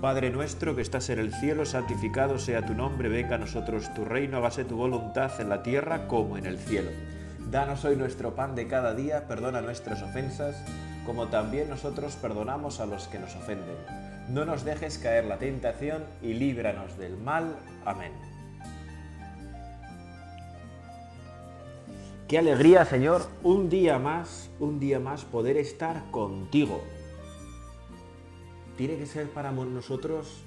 Padre nuestro que estás en el cielo, santificado sea tu nombre, venga a nosotros tu reino, hágase tu voluntad en la tierra como en el cielo. Danos hoy nuestro pan de cada día, perdona nuestras ofensas, como también nosotros perdonamos a los que nos ofenden. No nos dejes caer la tentación y líbranos del mal. Amén. Qué alegría, Señor, un día más, un día más poder estar contigo tiene que ser para nosotros,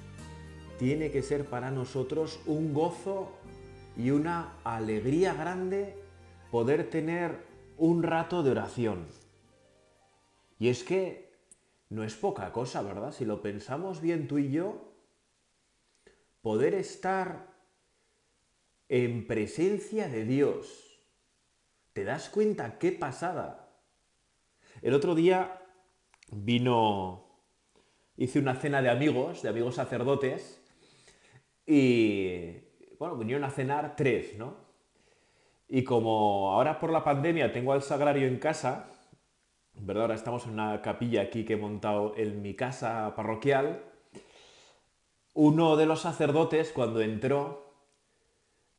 tiene que ser para nosotros un gozo y una alegría grande poder tener un rato de oración. Y es que no es poca cosa, ¿verdad? Si lo pensamos bien tú y yo, poder estar en presencia de Dios. ¿Te das cuenta qué pasada? El otro día vino hice una cena de amigos, de amigos sacerdotes, y bueno, vinieron a cenar tres, ¿no? Y como ahora por la pandemia tengo al sagrario en casa, ¿verdad? Ahora estamos en una capilla aquí que he montado en mi casa parroquial, uno de los sacerdotes cuando entró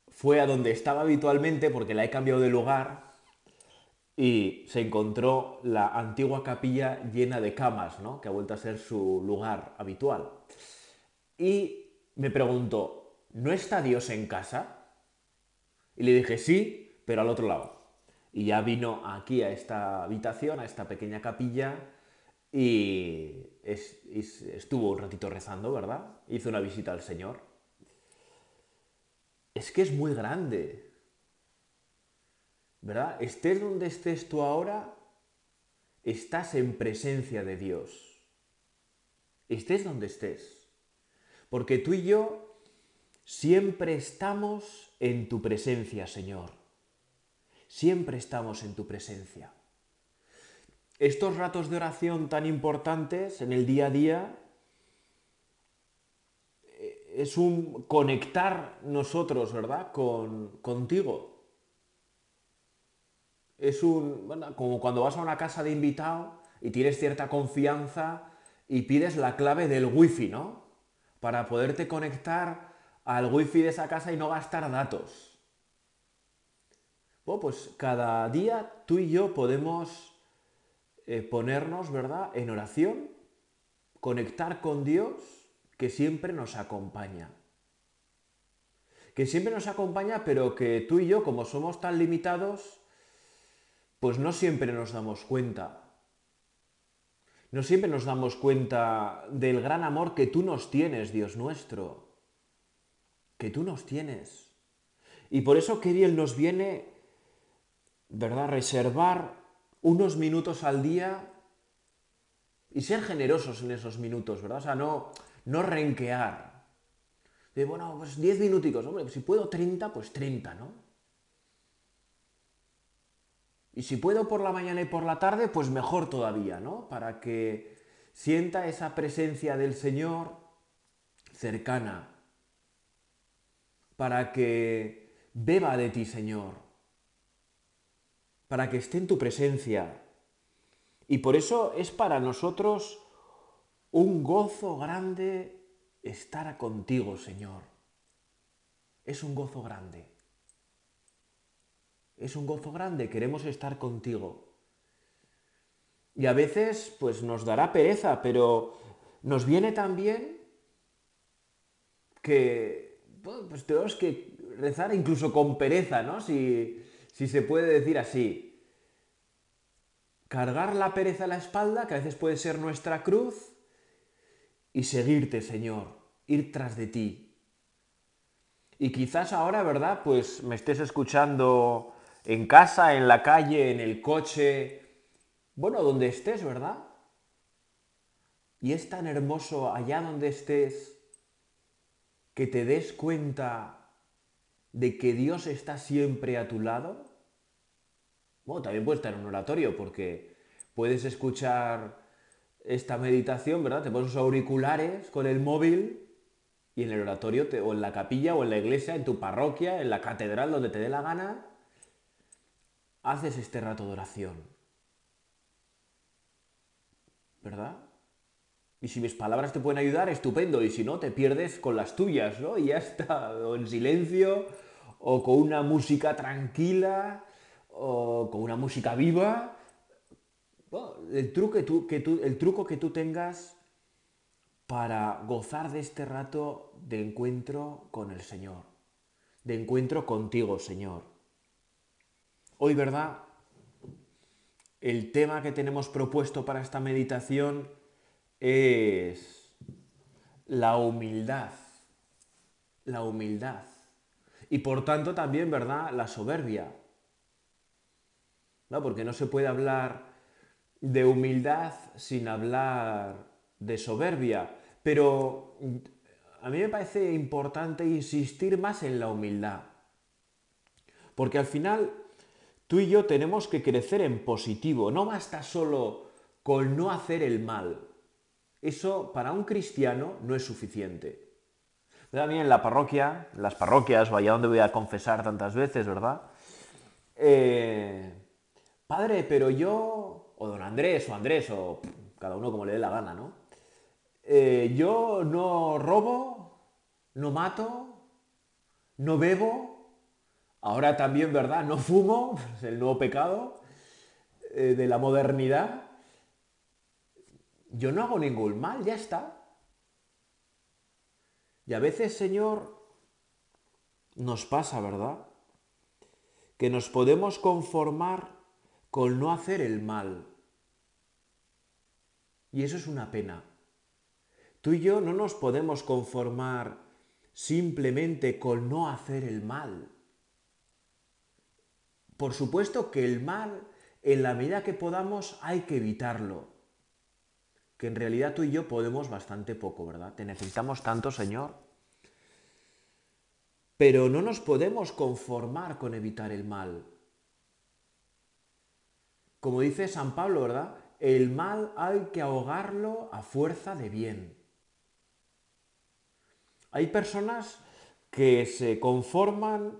fue a donde estaba habitualmente porque la he cambiado de lugar y se encontró la antigua capilla llena de camas, ¿no? que ha vuelto a ser su lugar habitual. Y me preguntó, ¿no está Dios en casa? Y le dije, sí, pero al otro lado. Y ya vino aquí a esta habitación, a esta pequeña capilla, y, estuvo un ratito rezando, ¿verdad? Hizo una visita al Señor. Es que es muy grande, ¿verdad? Estés donde estés tú ahora, estás en presencia de Dios. Estés donde estés. Porque tú y yo siempre estamos en tu presencia, Señor. Siempre estamos en tu presencia. Estos ratos de oración tan importantes en el día a día eh, es un conectar nosotros, ¿verdad? Con, contigo es un, bueno, como cuando vas a una casa de invitado y tienes cierta confianza y pides la clave del wifi, ¿no? Para poderte conectar al wifi de esa casa y no gastar datos. Bueno, pues cada día tú y yo podemos eh, ponernos, ¿verdad?, en oración, conectar con Dios que siempre nos acompaña. Que siempre nos acompaña, pero que tú y yo, como somos tan limitados, pues no siempre nos damos cuenta. No siempre nos damos cuenta del gran amor que tú nos tienes, Dios nuestro. Que tú nos tienes. Y por eso que bien nos viene, ¿verdad?, reservar unos minutos al día y ser generosos en esos minutos, ¿verdad? O sea, no, no renquear. De, bueno, pues 10 minuticos, hombre, si puedo 30, pues 30, ¿no? Y si puedo por la mañana y por la tarde, pues mejor todavía, ¿no? Para que sienta esa presencia del Señor cercana. Para que beba de ti, Señor. Para que esté en tu presencia. Y por eso es para nosotros un gozo grande estar contigo, Señor. Es un gozo grande es un gozo grande, queremos estar contigo. Y a veces pues nos dará pereza, pero nos viene también que pues tenemos que rezar incluso con pereza, ¿no? Si, si se puede decir así. Cargar la pereza a la espalda, que a veces puede ser nuestra cruz, y seguirte, Señor, ir tras de ti. Y quizás ahora, ¿verdad? Pues me estés escuchando en casa, en la calle, en el coche, bueno, donde estés, ¿verdad? Y es tan hermoso allá donde estés que te des cuenta de que Dios está siempre a tu lado. Bueno, también puedes estar en un oratorio porque puedes escuchar esta meditación, ¿verdad? Te pones auriculares con el móvil y en el oratorio o en la capilla o en la iglesia, en tu parroquia, en la catedral, donde te dé la gana, haces este rato de oración? ¿Verdad? Y si mis palabras te pueden ayudar, estupendo. Y si no, te pierdes con las tuyas, ¿no? Y ya está, o en silencio, o con una música tranquila, o con una música viva. el, truco que tú, que tú, el truco que tú tengas para gozar de este rato de encuentro con el Señor, de encuentro contigo, Señor. Hoy, ¿verdad? El tema que tenemos propuesto para esta meditación es la humildad. La humildad. Y por tanto también, ¿verdad? La soberbia. ¿No? Porque no se puede hablar de humildad sin hablar de soberbia. Pero a mí me parece importante insistir más en la humildad. Porque al final tú y yo tenemos que crecer en positivo. No basta solo con no hacer el mal. Eso para un cristiano no es suficiente. Mí en la parroquia, en las parroquias, vaya donde voy a confesar tantas veces, ¿verdad? Eh, padre, pero yo, o don Andrés, o Andrés, o cada uno como le dé la gana, ¿no? Eh, yo no robo, no mato, no bebo, ahora también, ¿verdad? No fumo, es el nuevo pecado eh, de la modernidad yo no hago ningún mal, ya está. Y a veces, Señor, nos pasa, ¿verdad? Que nos podemos conformar con no hacer el mal. Y eso es una pena. Tú y yo no nos podemos conformar simplemente con no hacer el mal. Por supuesto que el mal, en la medida que podamos, hay que evitarlo que en realidad tú y yo podemos bastante poco, ¿verdad? Te necesitamos tanto, Señor. Pero no nos podemos conformar con evitar el mal. Como dice San Pablo, ¿verdad? El mal hay que ahogarlo a fuerza de bien. Hay personas que se conforman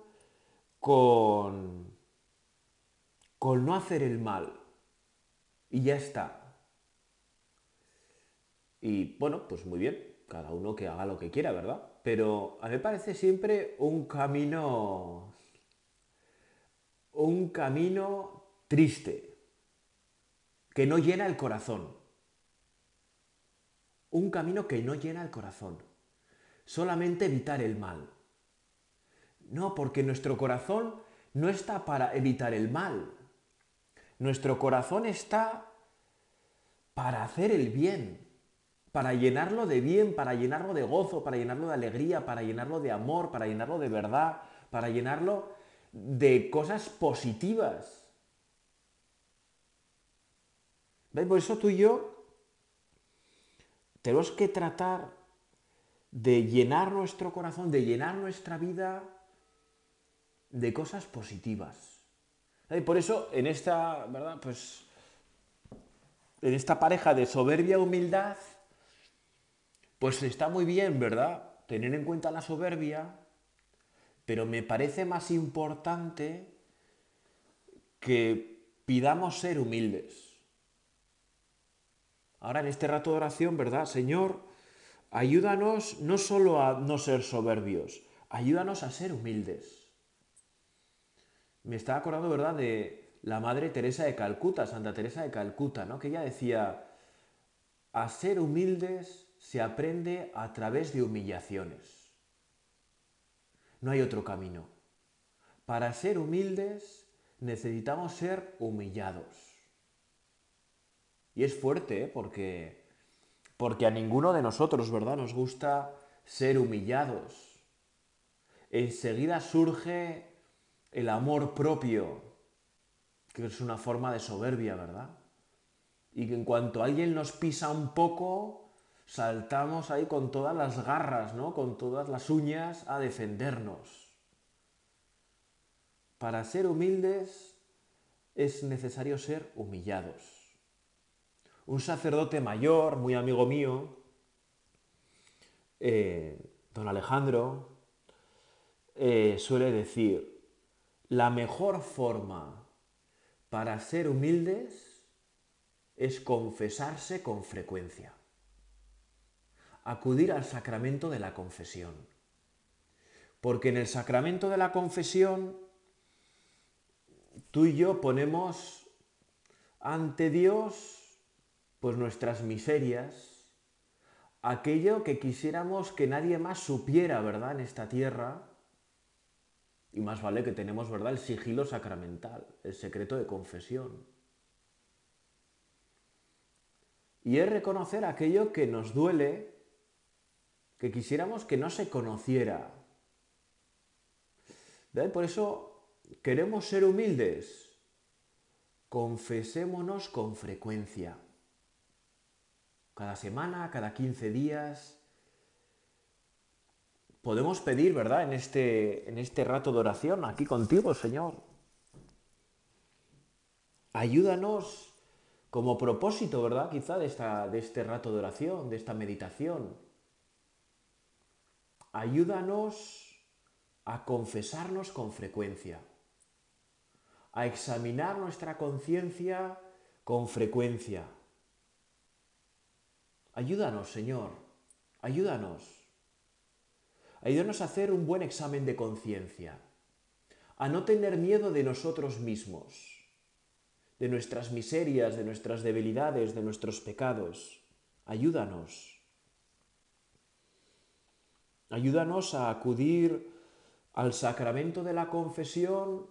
con, con no hacer el mal. Y ya está. Y bueno, pues muy bien, cada uno que haga lo que quiera, ¿verdad? Pero a mí me parece siempre un camino, un camino triste, que no llena el corazón. Un camino que no llena el corazón. Solamente evitar el mal. No, porque nuestro corazón no está para evitar el mal. Nuestro corazón está para hacer el bien para llenarlo de bien, para llenarlo de gozo, para llenarlo de alegría, para llenarlo de amor, para llenarlo de verdad, para llenarlo de cosas positivas. ¿Veis? Por eso tú y yo tenemos que tratar de llenar nuestro corazón, de llenar nuestra vida de cosas positivas. Por eso en esta, ¿verdad? Pues en esta pareja de soberbia e humildad, pues está muy bien, ¿verdad? Tener en cuenta la soberbia, pero me parece más importante que pidamos ser humildes. Ahora en este rato de oración, ¿verdad? Señor, ayúdanos no solo a no ser soberbios, ayúdanos a ser humildes. Me estaba acordando, ¿verdad?, de la Madre Teresa de Calcuta, Santa Teresa de Calcuta, ¿no? Que ella decía, a ser humildes se aprende a través de humillaciones. No hay otro camino. Para ser humildes necesitamos ser humillados. Y es fuerte, ¿eh? porque, porque a ninguno de nosotros, ¿verdad?, nos gusta ser humillados. Enseguida surge el amor propio, que es una forma de soberbia, ¿verdad? Y que en cuanto alguien nos pisa un poco, saltamos ahí con todas las garras, ¿no? Con todas las uñas a defendernos. Para ser humildes es necesario ser humillados. Un sacerdote mayor, muy amigo mío, eh, don Alejandro, eh, suele decir, la mejor forma para ser humildes es confesarse con frecuencia. acudir al sacramento de la confesión. Porque en el sacramento de la confesión, tú y yo ponemos ante Dios pues nuestras miserias, aquello que quisiéramos que nadie más supiera, ¿verdad?, en esta tierra. Y más vale que tenemos, ¿verdad?, el sigilo sacramental, el secreto de confesión. Y es reconocer aquello que nos duele, que quisiéramos que no se conociera. Por eso queremos ser humildes. Confesémonos con frecuencia cada semana, cada 15 días. Podemos pedir, ¿verdad? En este, en este rato de oración, aquí contigo, Señor. Ayúdanos como propósito, ¿verdad? Quizá de, esta, de este rato de oración, de esta meditación. Ayúdanos a confesarnos con frecuencia, a examinar nuestra conciencia con frecuencia Ayúdanos, Señor, ayúdanos. Ayúdanos a hacer un buen examen de conciencia, a no tener miedo de nosotros mismos, de nuestras miserias, de nuestras debilidades, de nuestros pecados. Ayúdanos. Ayúdanos a acudir al sacramento de la confesión,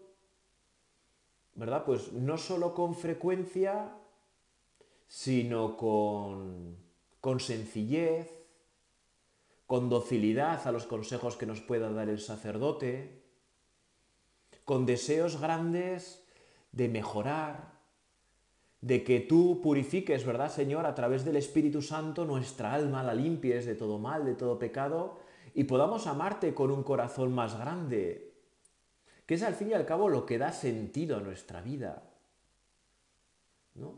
¿verdad? Pues no solo con frecuencia, sino con con sencillez, con docilidad a los consejos que nos pueda dar el sacerdote, con deseos grandes de mejorar, de que tú purifiques, ¿verdad, Señor, a través del Espíritu Santo nuestra alma, la limpies de todo mal, de todo pecado, y podamos amarte con un corazón más grande, que es al fin y al cabo lo que da sentido a nuestra vida. ¿No?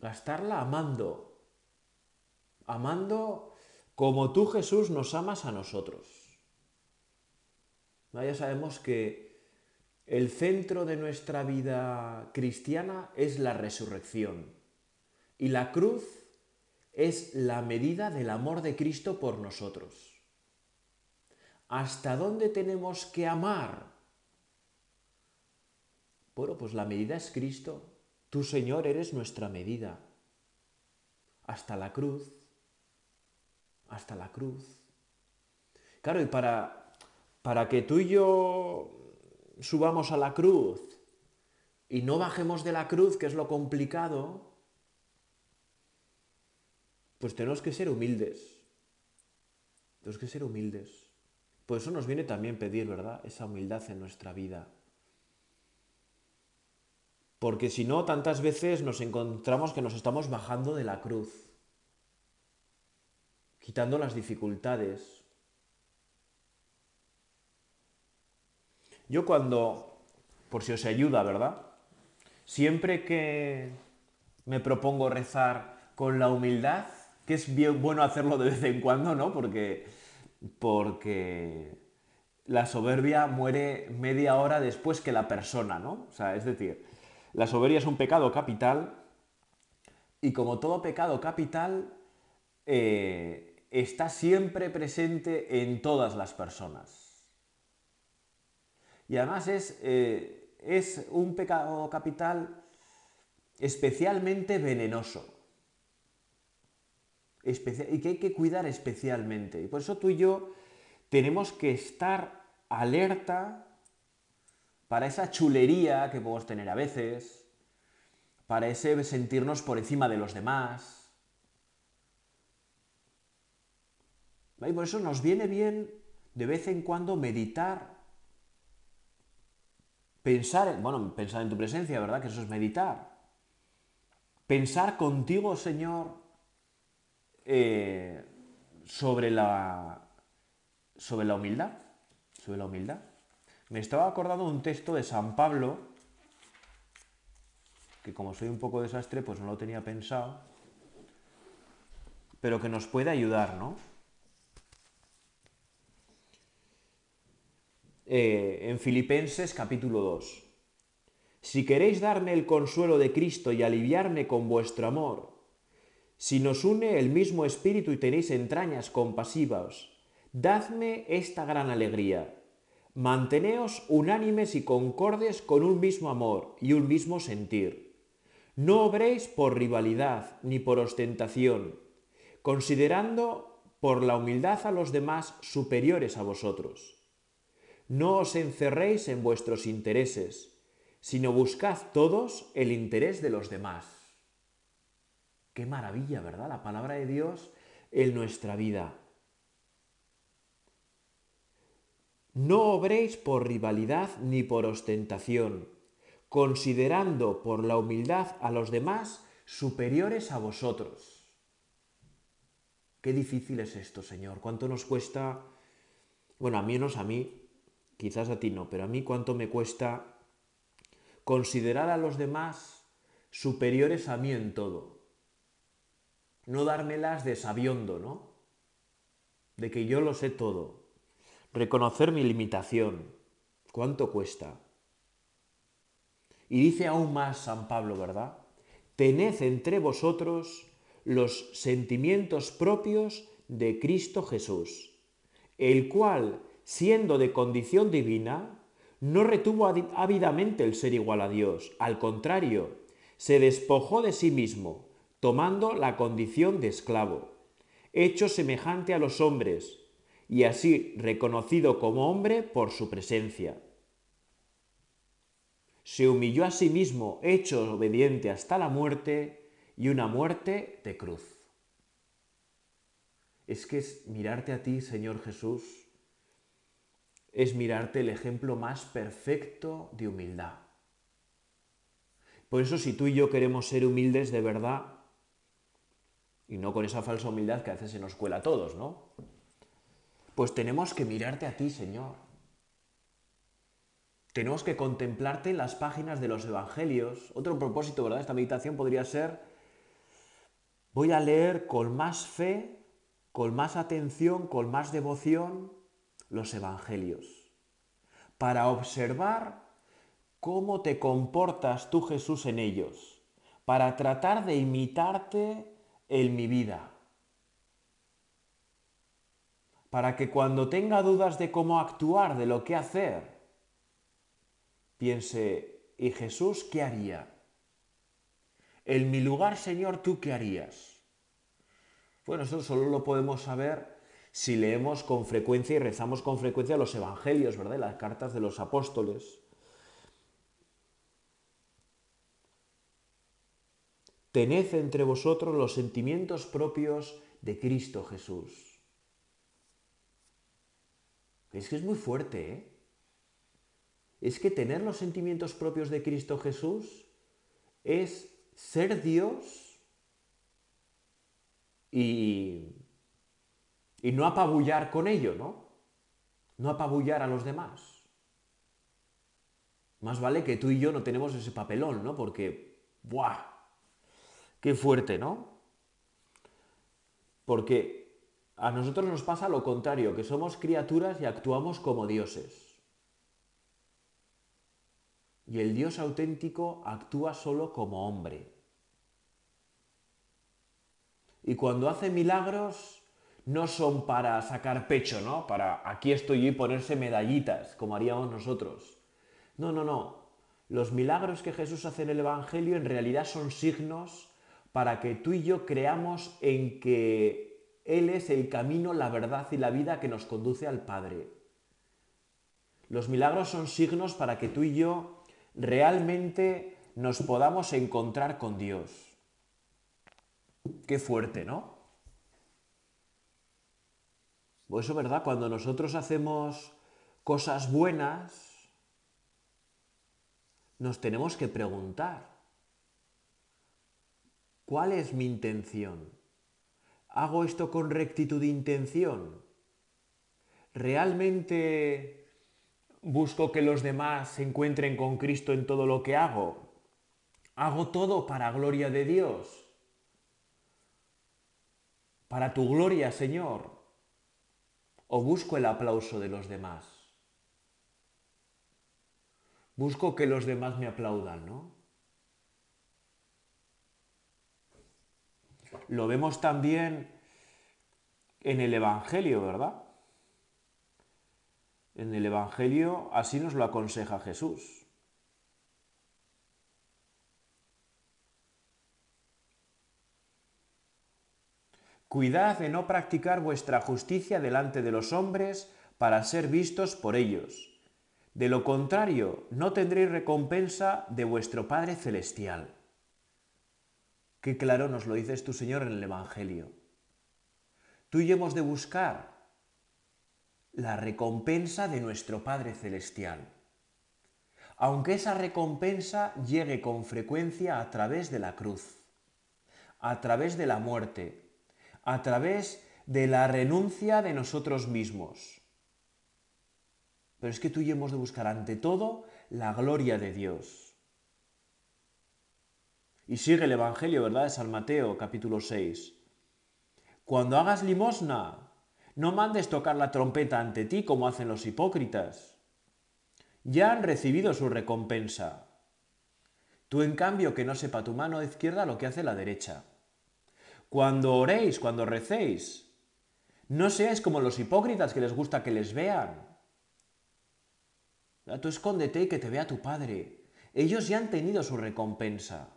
Gastarla amando, amando como tú Jesús nos amas a nosotros. Ya sabemos que el centro de nuestra vida cristiana es la resurrección y la cruz es la medida del amor de Cristo por nosotros. ¿Hasta dónde tenemos que amar? Bueno, pues la medida es Cristo. Tú, Señor, eres nuestra medida. Hasta la cruz hasta la cruz. Claro, y para, para que tú y yo subamos a la cruz y no bajemos de la cruz, que es lo complicado, pues tenemos que ser humildes. Tenemos que ser humildes. Por eso nos viene también pedir, ¿verdad? Esa humildad en nuestra vida. Porque si no, tantas veces nos encontramos que nos estamos bajando de la cruz quitando las dificultades. Yo cuando, por si os ayuda, ¿verdad? Siempre que me propongo rezar con la humildad, que es bien bueno hacerlo de vez en cuando, ¿no? Porque, porque la soberbia muere media hora después que la persona, ¿no? O sea, es decir, la soberbia es un pecado capital y como todo pecado capital, eh, está siempre presente en todas las personas. Y además es, eh, es un pecado capital especialmente venenoso. y que hay que cuidar especialmente. Y por eso tú y yo tenemos que estar alerta para esa chulería que podemos tener a veces, para ese sentirnos por encima de los demás, Y por eso nos viene bien de vez en cuando meditar, pensar, en, bueno, pensar en tu presencia, ¿verdad? Que eso es meditar. Pensar contigo, Señor, eh, sobre, la, sobre la humildad. Sobre la humildad. Me estaba acordando un texto de San Pablo, que como soy un poco desastre, pues no lo tenía pensado, pero que nos puede ayudar, ¿no? Eh, en Filipenses capítulo 2. Si queréis darme el consuelo de Cristo y aliviarme con vuestro amor, si nos une el mismo espíritu y tenéis entrañas compasivas, dadme esta gran alegría. Manteneos unánimes y concordes con un mismo amor y un mismo sentir. No obréis por rivalidad ni por ostentación, considerando por la humildad a los demás superiores a vosotros. No os encerréis en vuestros intereses, sino buscad todos el interés de los demás. Qué maravilla, ¿verdad? La palabra de Dios en nuestra vida. No obréis por rivalidad ni por ostentación, considerando por la humildad a los demás superiores a vosotros. Qué difícil es esto, Señor. ¿Cuánto nos cuesta? Bueno, a menos a mí, quizás a ti no, pero a mí cuánto me cuesta considerar a los demás superiores a mí en todo no dármelas de sabiondo, ¿no? De que yo lo sé todo. Reconocer mi limitación. ¿Cuánto cuesta? Y dice aún más San Pablo, ¿verdad? Tened entre vosotros los sentimientos propios de Cristo Jesús, el cual, siendo de condición divina, no retuvo ávidamente el ser igual a Dios, al contrario, se despojó de sí mismo tomando la condición de esclavo, hecho semejante a los hombres, y así reconocido como hombre por su presencia. Se humilló a sí mismo, hecho obediente hasta la muerte, y una muerte de cruz. Es que es mirarte a ti, Señor Jesús, es mirarte el ejemplo más perfecto de humildad. Por eso si tú y yo queremos ser humildes de verdad, y no con esa falsa humildad que a veces se nos cuela a todos, ¿no? Pues tenemos que mirarte a ti, Señor. Tenemos que contemplarte en las páginas de los evangelios. Otro propósito, ¿verdad? Esta meditación podría ser, voy a leer con más fe, con más atención, con más devoción los evangelios, para observar cómo te comportas tú, Jesús, en ellos, para tratar de imitarte en mi vida. Para que cuando tenga dudas de cómo actuar, de lo que hacer, piense, ¿y Jesús qué haría? En mi lugar, Señor, ¿tú qué harías? Bueno, eso solo lo podemos saber si leemos con frecuencia y rezamos con frecuencia los evangelios, ¿verdad? Las cartas de los apóstoles. Tened entre vosotros los sentimientos propios de Cristo Jesús. Es que es muy fuerte, ¿eh? Es que tener los sentimientos propios de Cristo Jesús es ser Dios y, y no apabullar con ello, ¿no? No apabullar a los demás. Más vale que tú y yo no tenemos ese papelón, ¿no? Porque, ¡buah! Qué fuerte, ¿no? Porque a nosotros nos pasa lo contrario, que somos criaturas y actuamos como dioses. Y el Dios auténtico actúa solo como hombre. Y cuando hace milagros no son para sacar pecho, ¿no? Para aquí estoy yo y ponerse medallitas, como haríamos nosotros. No, no, no. Los milagros que Jesús hace en el Evangelio en realidad son signos para que tú y yo creamos en que Él es el camino, la verdad y la vida que nos conduce al Padre. Los milagros son signos para que tú y yo realmente nos podamos encontrar con Dios. Qué fuerte, ¿no? Pues eso, ¿verdad? Cuando nosotros hacemos cosas buenas, nos tenemos que preguntar, ¿Cuál es mi intención? ¿Hago esto con rectitud de intención? ¿Realmente busco que los demás se encuentren con Cristo en todo lo que hago? ¿Hago todo para gloria de Dios? ¿Para tu gloria, Señor? ¿O busco el aplauso de los demás? Busco que los demás me aplaudan, ¿no? lo vemos también en el Evangelio, ¿verdad? En el Evangelio así nos lo aconseja Jesús. Cuidad de no practicar vuestra justicia delante de los hombres para ser vistos por ellos. De lo contrario, no tendréis recompensa de vuestro Padre Celestial. Qué claro nos lo dices tu Señor en el Evangelio. Tú y hemos de buscar la recompensa de nuestro Padre Celestial. Aunque esa recompensa llegue con frecuencia a través de la cruz, a través de la muerte, a través de la renuncia de nosotros mismos. Pero es que tú y hemos de buscar ante todo la gloria de Dios. Y sigue el Evangelio, ¿verdad? De San Mateo, capítulo 6. Cuando hagas limosna, no mandes tocar la trompeta ante ti como hacen los hipócritas. Ya han recibido su recompensa. Tú, en cambio, que no sepa tu mano izquierda lo que hace la derecha cuando oréis, cuando recéis, no seáis como los hipócritas que les gusta que les vean. Tú escóndete y que te vea tu Padre. Ellos ya han tenido su recompensa.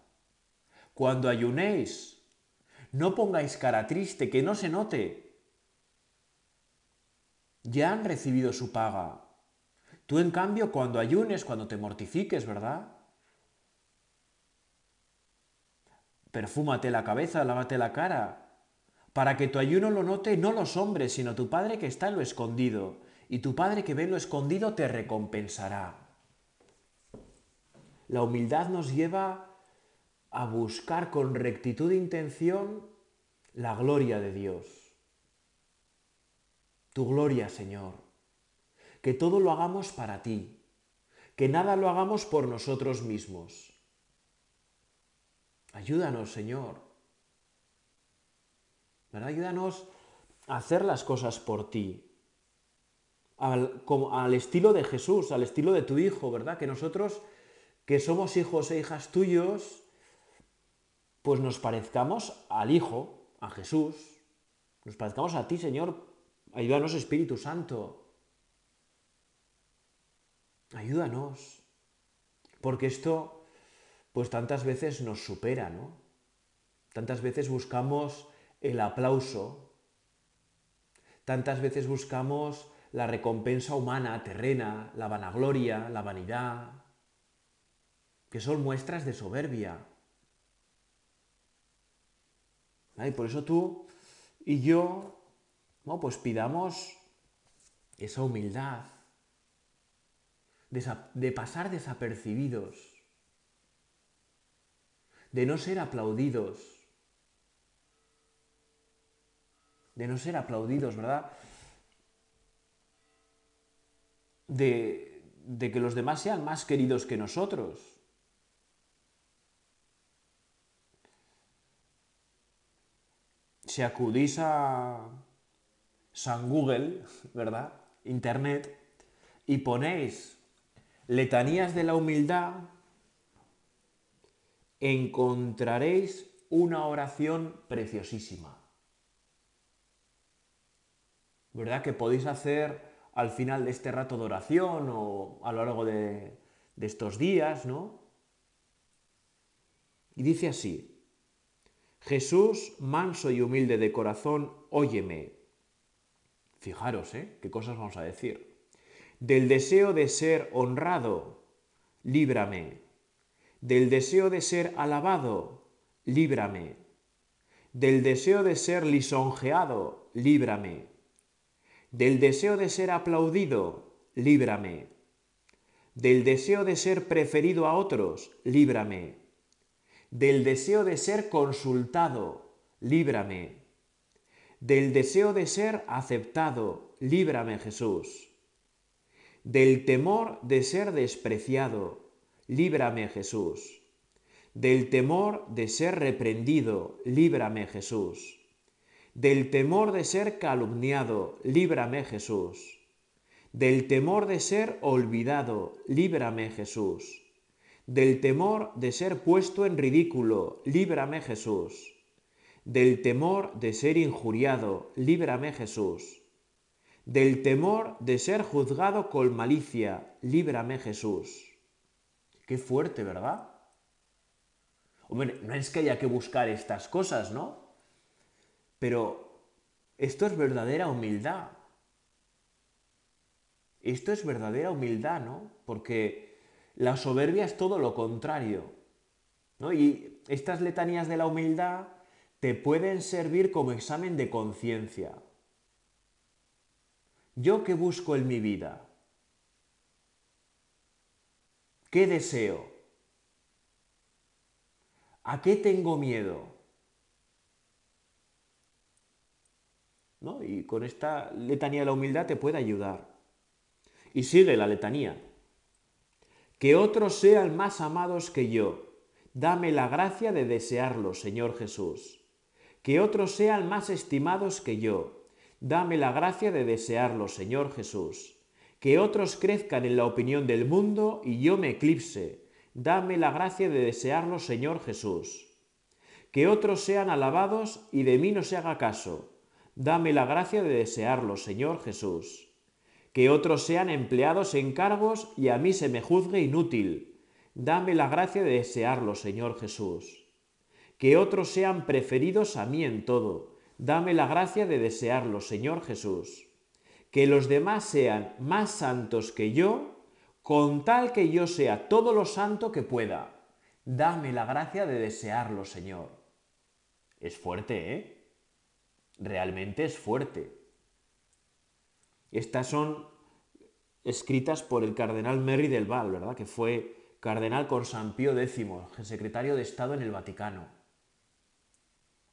Cuando ayunéis, no pongáis cara triste, que no se note. Ya han recibido su paga. Tú, en cambio, cuando ayunes, cuando te mortifiques, ¿verdad? Perfúmate la cabeza, lávate la cara, para que tu ayuno lo note no los hombres, sino tu Padre que está en lo escondido, y tu Padre que ve en lo escondido te recompensará. La humildad nos lleva a buscar con rectitud de intención la gloria de Dios. Tu gloria, Señor. Que todo lo hagamos para ti, que nada lo hagamos por nosotros mismos Ayúdanos, Señor. ¿Verdad? Ayúdanos a hacer las cosas por ti. Al, al estilo de Jesús, al estilo de tu Hijo, ¿verdad? Que nosotros, que somos hijos e hijas tuyos, pues nos parezcamos al Hijo, a Jesús. Nos parezcamos a ti, Señor. Ayúdanos, Espíritu Santo. Ayúdanos. Porque esto pues tantas veces nos supera, ¿no? Tantas veces buscamos el aplauso, tantas veces buscamos la recompensa humana, terrena, la vanagloria, la vanidad, que son muestras de soberbia. Y por eso tú y yo, ¿no? pues pidamos esa humildad de pasar desapercibidos de no ser aplaudidos, de no ser aplaudidos, ¿verdad? De, de que los demás sean más queridos que nosotros. Si acudís a San Google, ¿verdad? Internet, y ponéis letanías de la humildad, encontraréis una oración preciosísima. ¿Verdad? Que podéis hacer al final de este rato de oración o a lo largo de, estos días, ¿no? Y dice así, Jesús, manso y humilde de corazón, óyeme. Fijaros, ¿eh? ¿Qué cosas vamos a decir? Del deseo de ser honrado, líbrame del deseo de ser alabado, líbrame. Del deseo de ser lisonjeado, líbrame. Del deseo de ser aplaudido, líbrame. Del deseo de ser preferido a otros, líbrame. Del deseo de ser consultado, líbrame. Del deseo de ser aceptado, líbrame Jesús. Del temor de ser despreciado, líbrame Jesús. Del temor de ser reprendido, líbrame Jesús. Del temor de ser calumniado, líbrame Jesús. Del temor de ser olvidado, líbrame Jesús. Del temor de ser puesto en ridículo, líbrame Jesús. Del temor de ser injuriado, líbrame Jesús. Del temor de ser juzgado con malicia, líbrame Jesús. Qué fuerte, ¿verdad? Hombre, no es que haya que buscar estas cosas, ¿no? Pero esto es verdadera humildad. Esto es verdadera humildad, ¿no? Porque la soberbia es todo lo contrario. ¿no? Y estas letanías de la humildad te pueden servir como examen de conciencia. ¿Yo qué busco en mi vida? ¿Qué deseo? ¿A qué tengo miedo? ¿No? Y con esta letanía de la humildad te puede ayudar. Y sigue la letanía. Que otros sean más amados que yo. Dame la gracia de desearlo, Señor Jesús. Que otros sean más estimados que yo. Dame la gracia de desearlo, Señor Jesús. Que otros crezcan en la opinión del mundo y yo me eclipse. Dame la gracia de desearlo, Señor Jesús. Que otros sean alabados y de mí no se haga caso. Dame la gracia de desearlo, Señor Jesús que otros sean empleados en cargos y a mí se me juzgue inútil. Dame la gracia de desearlo, Señor Jesús. Que otros sean preferidos a mí en todo. Dame la gracia de desearlo, Señor Jesús. Que los demás sean más santos que yo, con tal que yo sea todo lo santo que pueda. Dame la gracia de desearlo, Señor. Es fuerte, ¿eh? Realmente es fuerte. Estas son escritas por el cardenal Merry del Val, ¿verdad? Que fue cardenal con San Pío X, secretario de Estado en el Vaticano.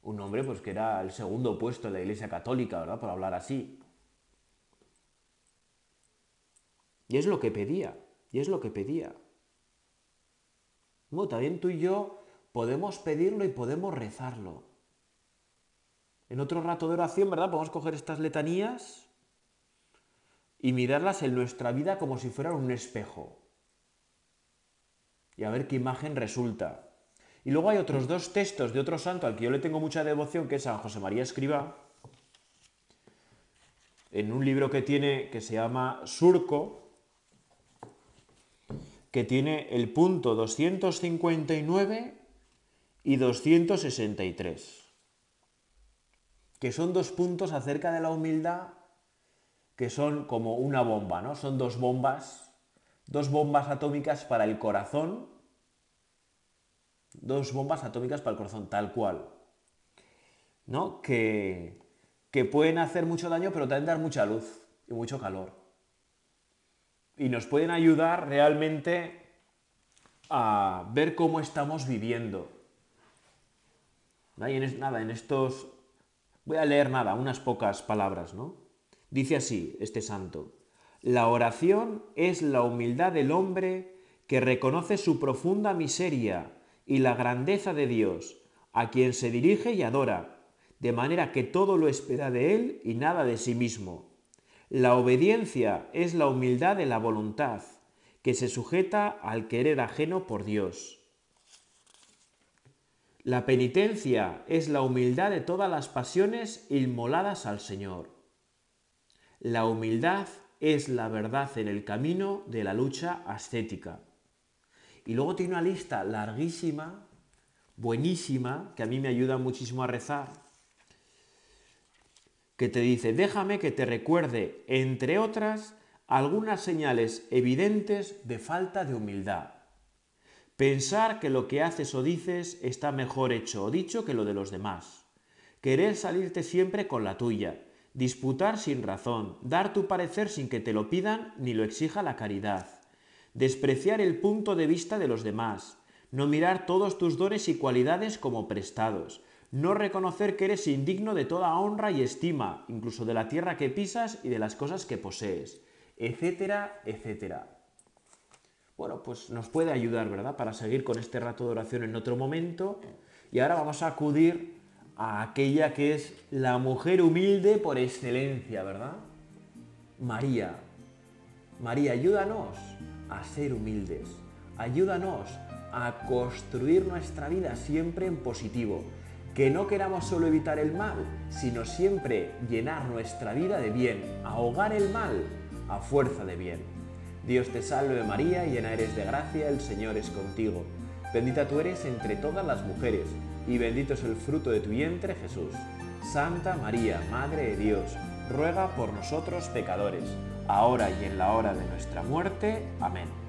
Un hombre pues, que era el segundo puesto en la Iglesia Católica, ¿verdad? Por hablar así. Y es lo que pedía, y es lo que pedía. Bueno, también tú y yo podemos pedirlo y podemos rezarlo. En otro rato de oración, ¿verdad? Podemos coger estas letanías y mirarlas en nuestra vida como si fueran un espejo. Y a ver qué imagen resulta. Y luego hay otros dos textos de otro santo al que yo le tengo mucha devoción, que es San José María Escriba, en un libro que tiene que se llama Surco, que tiene el punto 259 y 263, que son dos puntos acerca de la humildad que son como una bomba, ¿no? Son dos bombas, dos bombas atómicas para el corazón, dos bombas atómicas para el corazón, tal cual, ¿no? Que, que pueden hacer mucho daño, pero también dar mucha luz y mucho calor. Y nos pueden ayudar realmente a ver cómo estamos viviendo. nada, en estos... Voy a leer nada, unas pocas palabras, ¿no? Dice así este santo, la oración es la humildad del hombre que reconoce su profunda miseria y la grandeza de Dios, a quien se dirige y adora, de manera que todo lo espera de él y nada de sí mismo. La obediencia es la humildad de la voluntad, que se sujeta al querer ajeno por Dios. La penitencia es la humildad de todas las pasiones inmoladas al Señor. La humildad es la verdad en el camino de la lucha ascética. Y luego tiene una lista larguísima, buenísima, que a mí me ayuda muchísimo a rezar, que te dice, déjame que te recuerde, entre otras, algunas señales evidentes de falta de humildad. Pensar que lo que haces o dices está mejor hecho o dicho que lo de los demás. Querer salirte siempre con la tuya. Disputar sin razón, dar tu parecer sin que te lo pidan ni lo exija la caridad, despreciar el punto de vista de los demás, no mirar todos tus dones y cualidades como prestados, no reconocer que eres indigno de toda honra y estima, incluso de la tierra que pisas y de las cosas que posees, etcétera, etcétera. Bueno, pues nos puede ayudar, ¿verdad? Para seguir con este rato de oración en otro momento. Y ahora vamos a acudir a aquella que es la mujer humilde por excelencia, ¿verdad? María. María, ayúdanos a ser humildes. Ayúdanos a construir nuestra vida siempre en positivo. Que no queramos solo evitar el mal, sino siempre llenar nuestra vida de bien, ahogar el mal a fuerza de bien. Dios te salve María, llena eres de gracia, el Señor es contigo. Bendita tú eres entre todas las mujeres, y bendito es el fruto de tu vientre Jesús. Santa María, Madre de Dios, ruega por nosotros pecadores, ahora y en la hora de nuestra muerte. Amén.